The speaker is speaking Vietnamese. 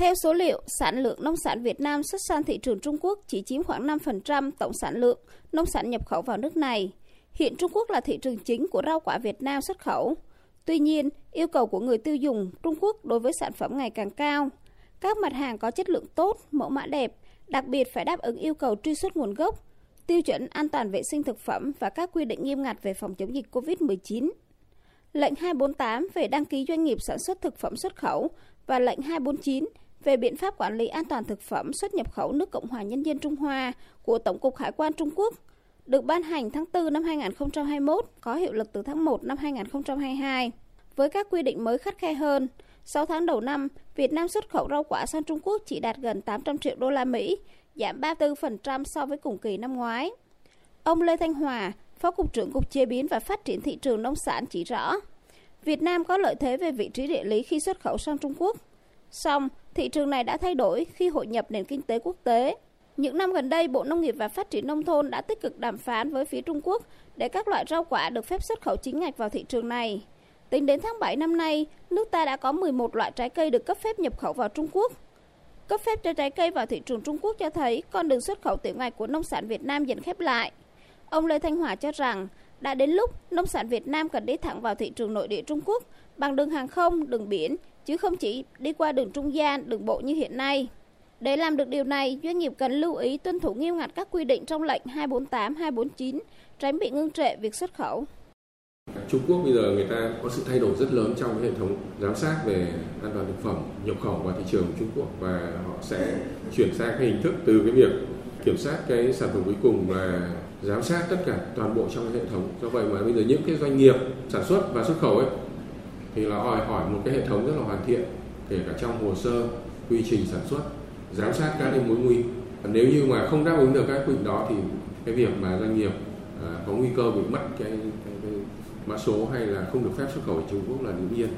Theo số liệu, sản lượng nông sản Việt Nam xuất sang thị trường Trung Quốc chỉ chiếm khoảng 5% tổng sản lượng nông sản nhập khẩu vào nước này. Hiện Trung Quốc là thị trường chính của rau quả Việt Nam xuất khẩu. Tuy nhiên, yêu cầu của người tiêu dùng Trung Quốc đối với sản phẩm ngày càng cao. Các mặt hàng có chất lượng tốt, mẫu mã đẹp, đặc biệt phải đáp ứng yêu cầu truy xuất nguồn gốc, tiêu chuẩn an toàn vệ sinh thực phẩm và các quy định nghiêm ngặt về phòng chống dịch COVID-19. Lệnh 248 về đăng ký doanh nghiệp sản xuất thực phẩm xuất khẩu và lệnh 249 về biện pháp quản lý an toàn thực phẩm xuất nhập khẩu nước Cộng hòa Nhân dân Trung Hoa của Tổng cục Hải quan Trung Quốc được ban hành tháng 4 năm 2021, có hiệu lực từ tháng 1 năm 2022. Với các quy định mới khắt khe hơn, 6 tháng đầu năm, Việt Nam xuất khẩu rau quả sang Trung Quốc chỉ đạt gần 800 triệu đô la Mỹ, giảm 34% so với cùng kỳ năm ngoái. Ông Lê Thanh Hòa, Phó Cục trưởng Cục Chế biến và Phát triển Thị trường Nông sản chỉ rõ, Việt Nam có lợi thế về vị trí địa lý khi xuất khẩu sang Trung Quốc. Song, thị trường này đã thay đổi khi hội nhập nền kinh tế quốc tế. Những năm gần đây, Bộ Nông nghiệp và Phát triển Nông thôn đã tích cực đàm phán với phía Trung Quốc để các loại rau quả được phép xuất khẩu chính ngạch vào thị trường này. Tính đến tháng 7 năm nay, nước ta đã có 11 loại trái cây được cấp phép nhập khẩu vào Trung Quốc. Cấp phép cho trái cây vào thị trường Trung Quốc cho thấy con đường xuất khẩu tiểu ngạch của nông sản Việt Nam dần khép lại. Ông Lê Thanh Hòa cho rằng đã đến lúc nông sản Việt Nam cần đi thẳng vào thị trường nội địa Trung Quốc bằng đường hàng không, đường biển, chứ không chỉ đi qua đường trung gian, đường bộ như hiện nay. Để làm được điều này, doanh nghiệp cần lưu ý tuân thủ nghiêm ngặt các quy định trong lệnh 248, 249, tránh bị ngưng trệ việc xuất khẩu. Trung Quốc bây giờ người ta có sự thay đổi rất lớn trong hệ thống giám sát về an toàn thực phẩm nhập khẩu vào thị trường Trung Quốc và họ sẽ chuyển sang cái hình thức từ cái việc kiểm soát cái sản phẩm cuối cùng là giám sát tất cả toàn bộ trong cái hệ thống. Do vậy mà bây giờ những cái doanh nghiệp sản xuất và xuất khẩu ấy thì là đòi hỏi một cái hệ thống rất là hoàn thiện kể cả trong hồ sơ quy trình sản xuất giám sát các cái mối nguy nếu như mà không đáp ứng được các quy định đó thì cái việc mà doanh nghiệp à, có nguy cơ bị mất cái, cái, cái mã số hay là không được phép xuất khẩu ở Trung Quốc là đương nhiên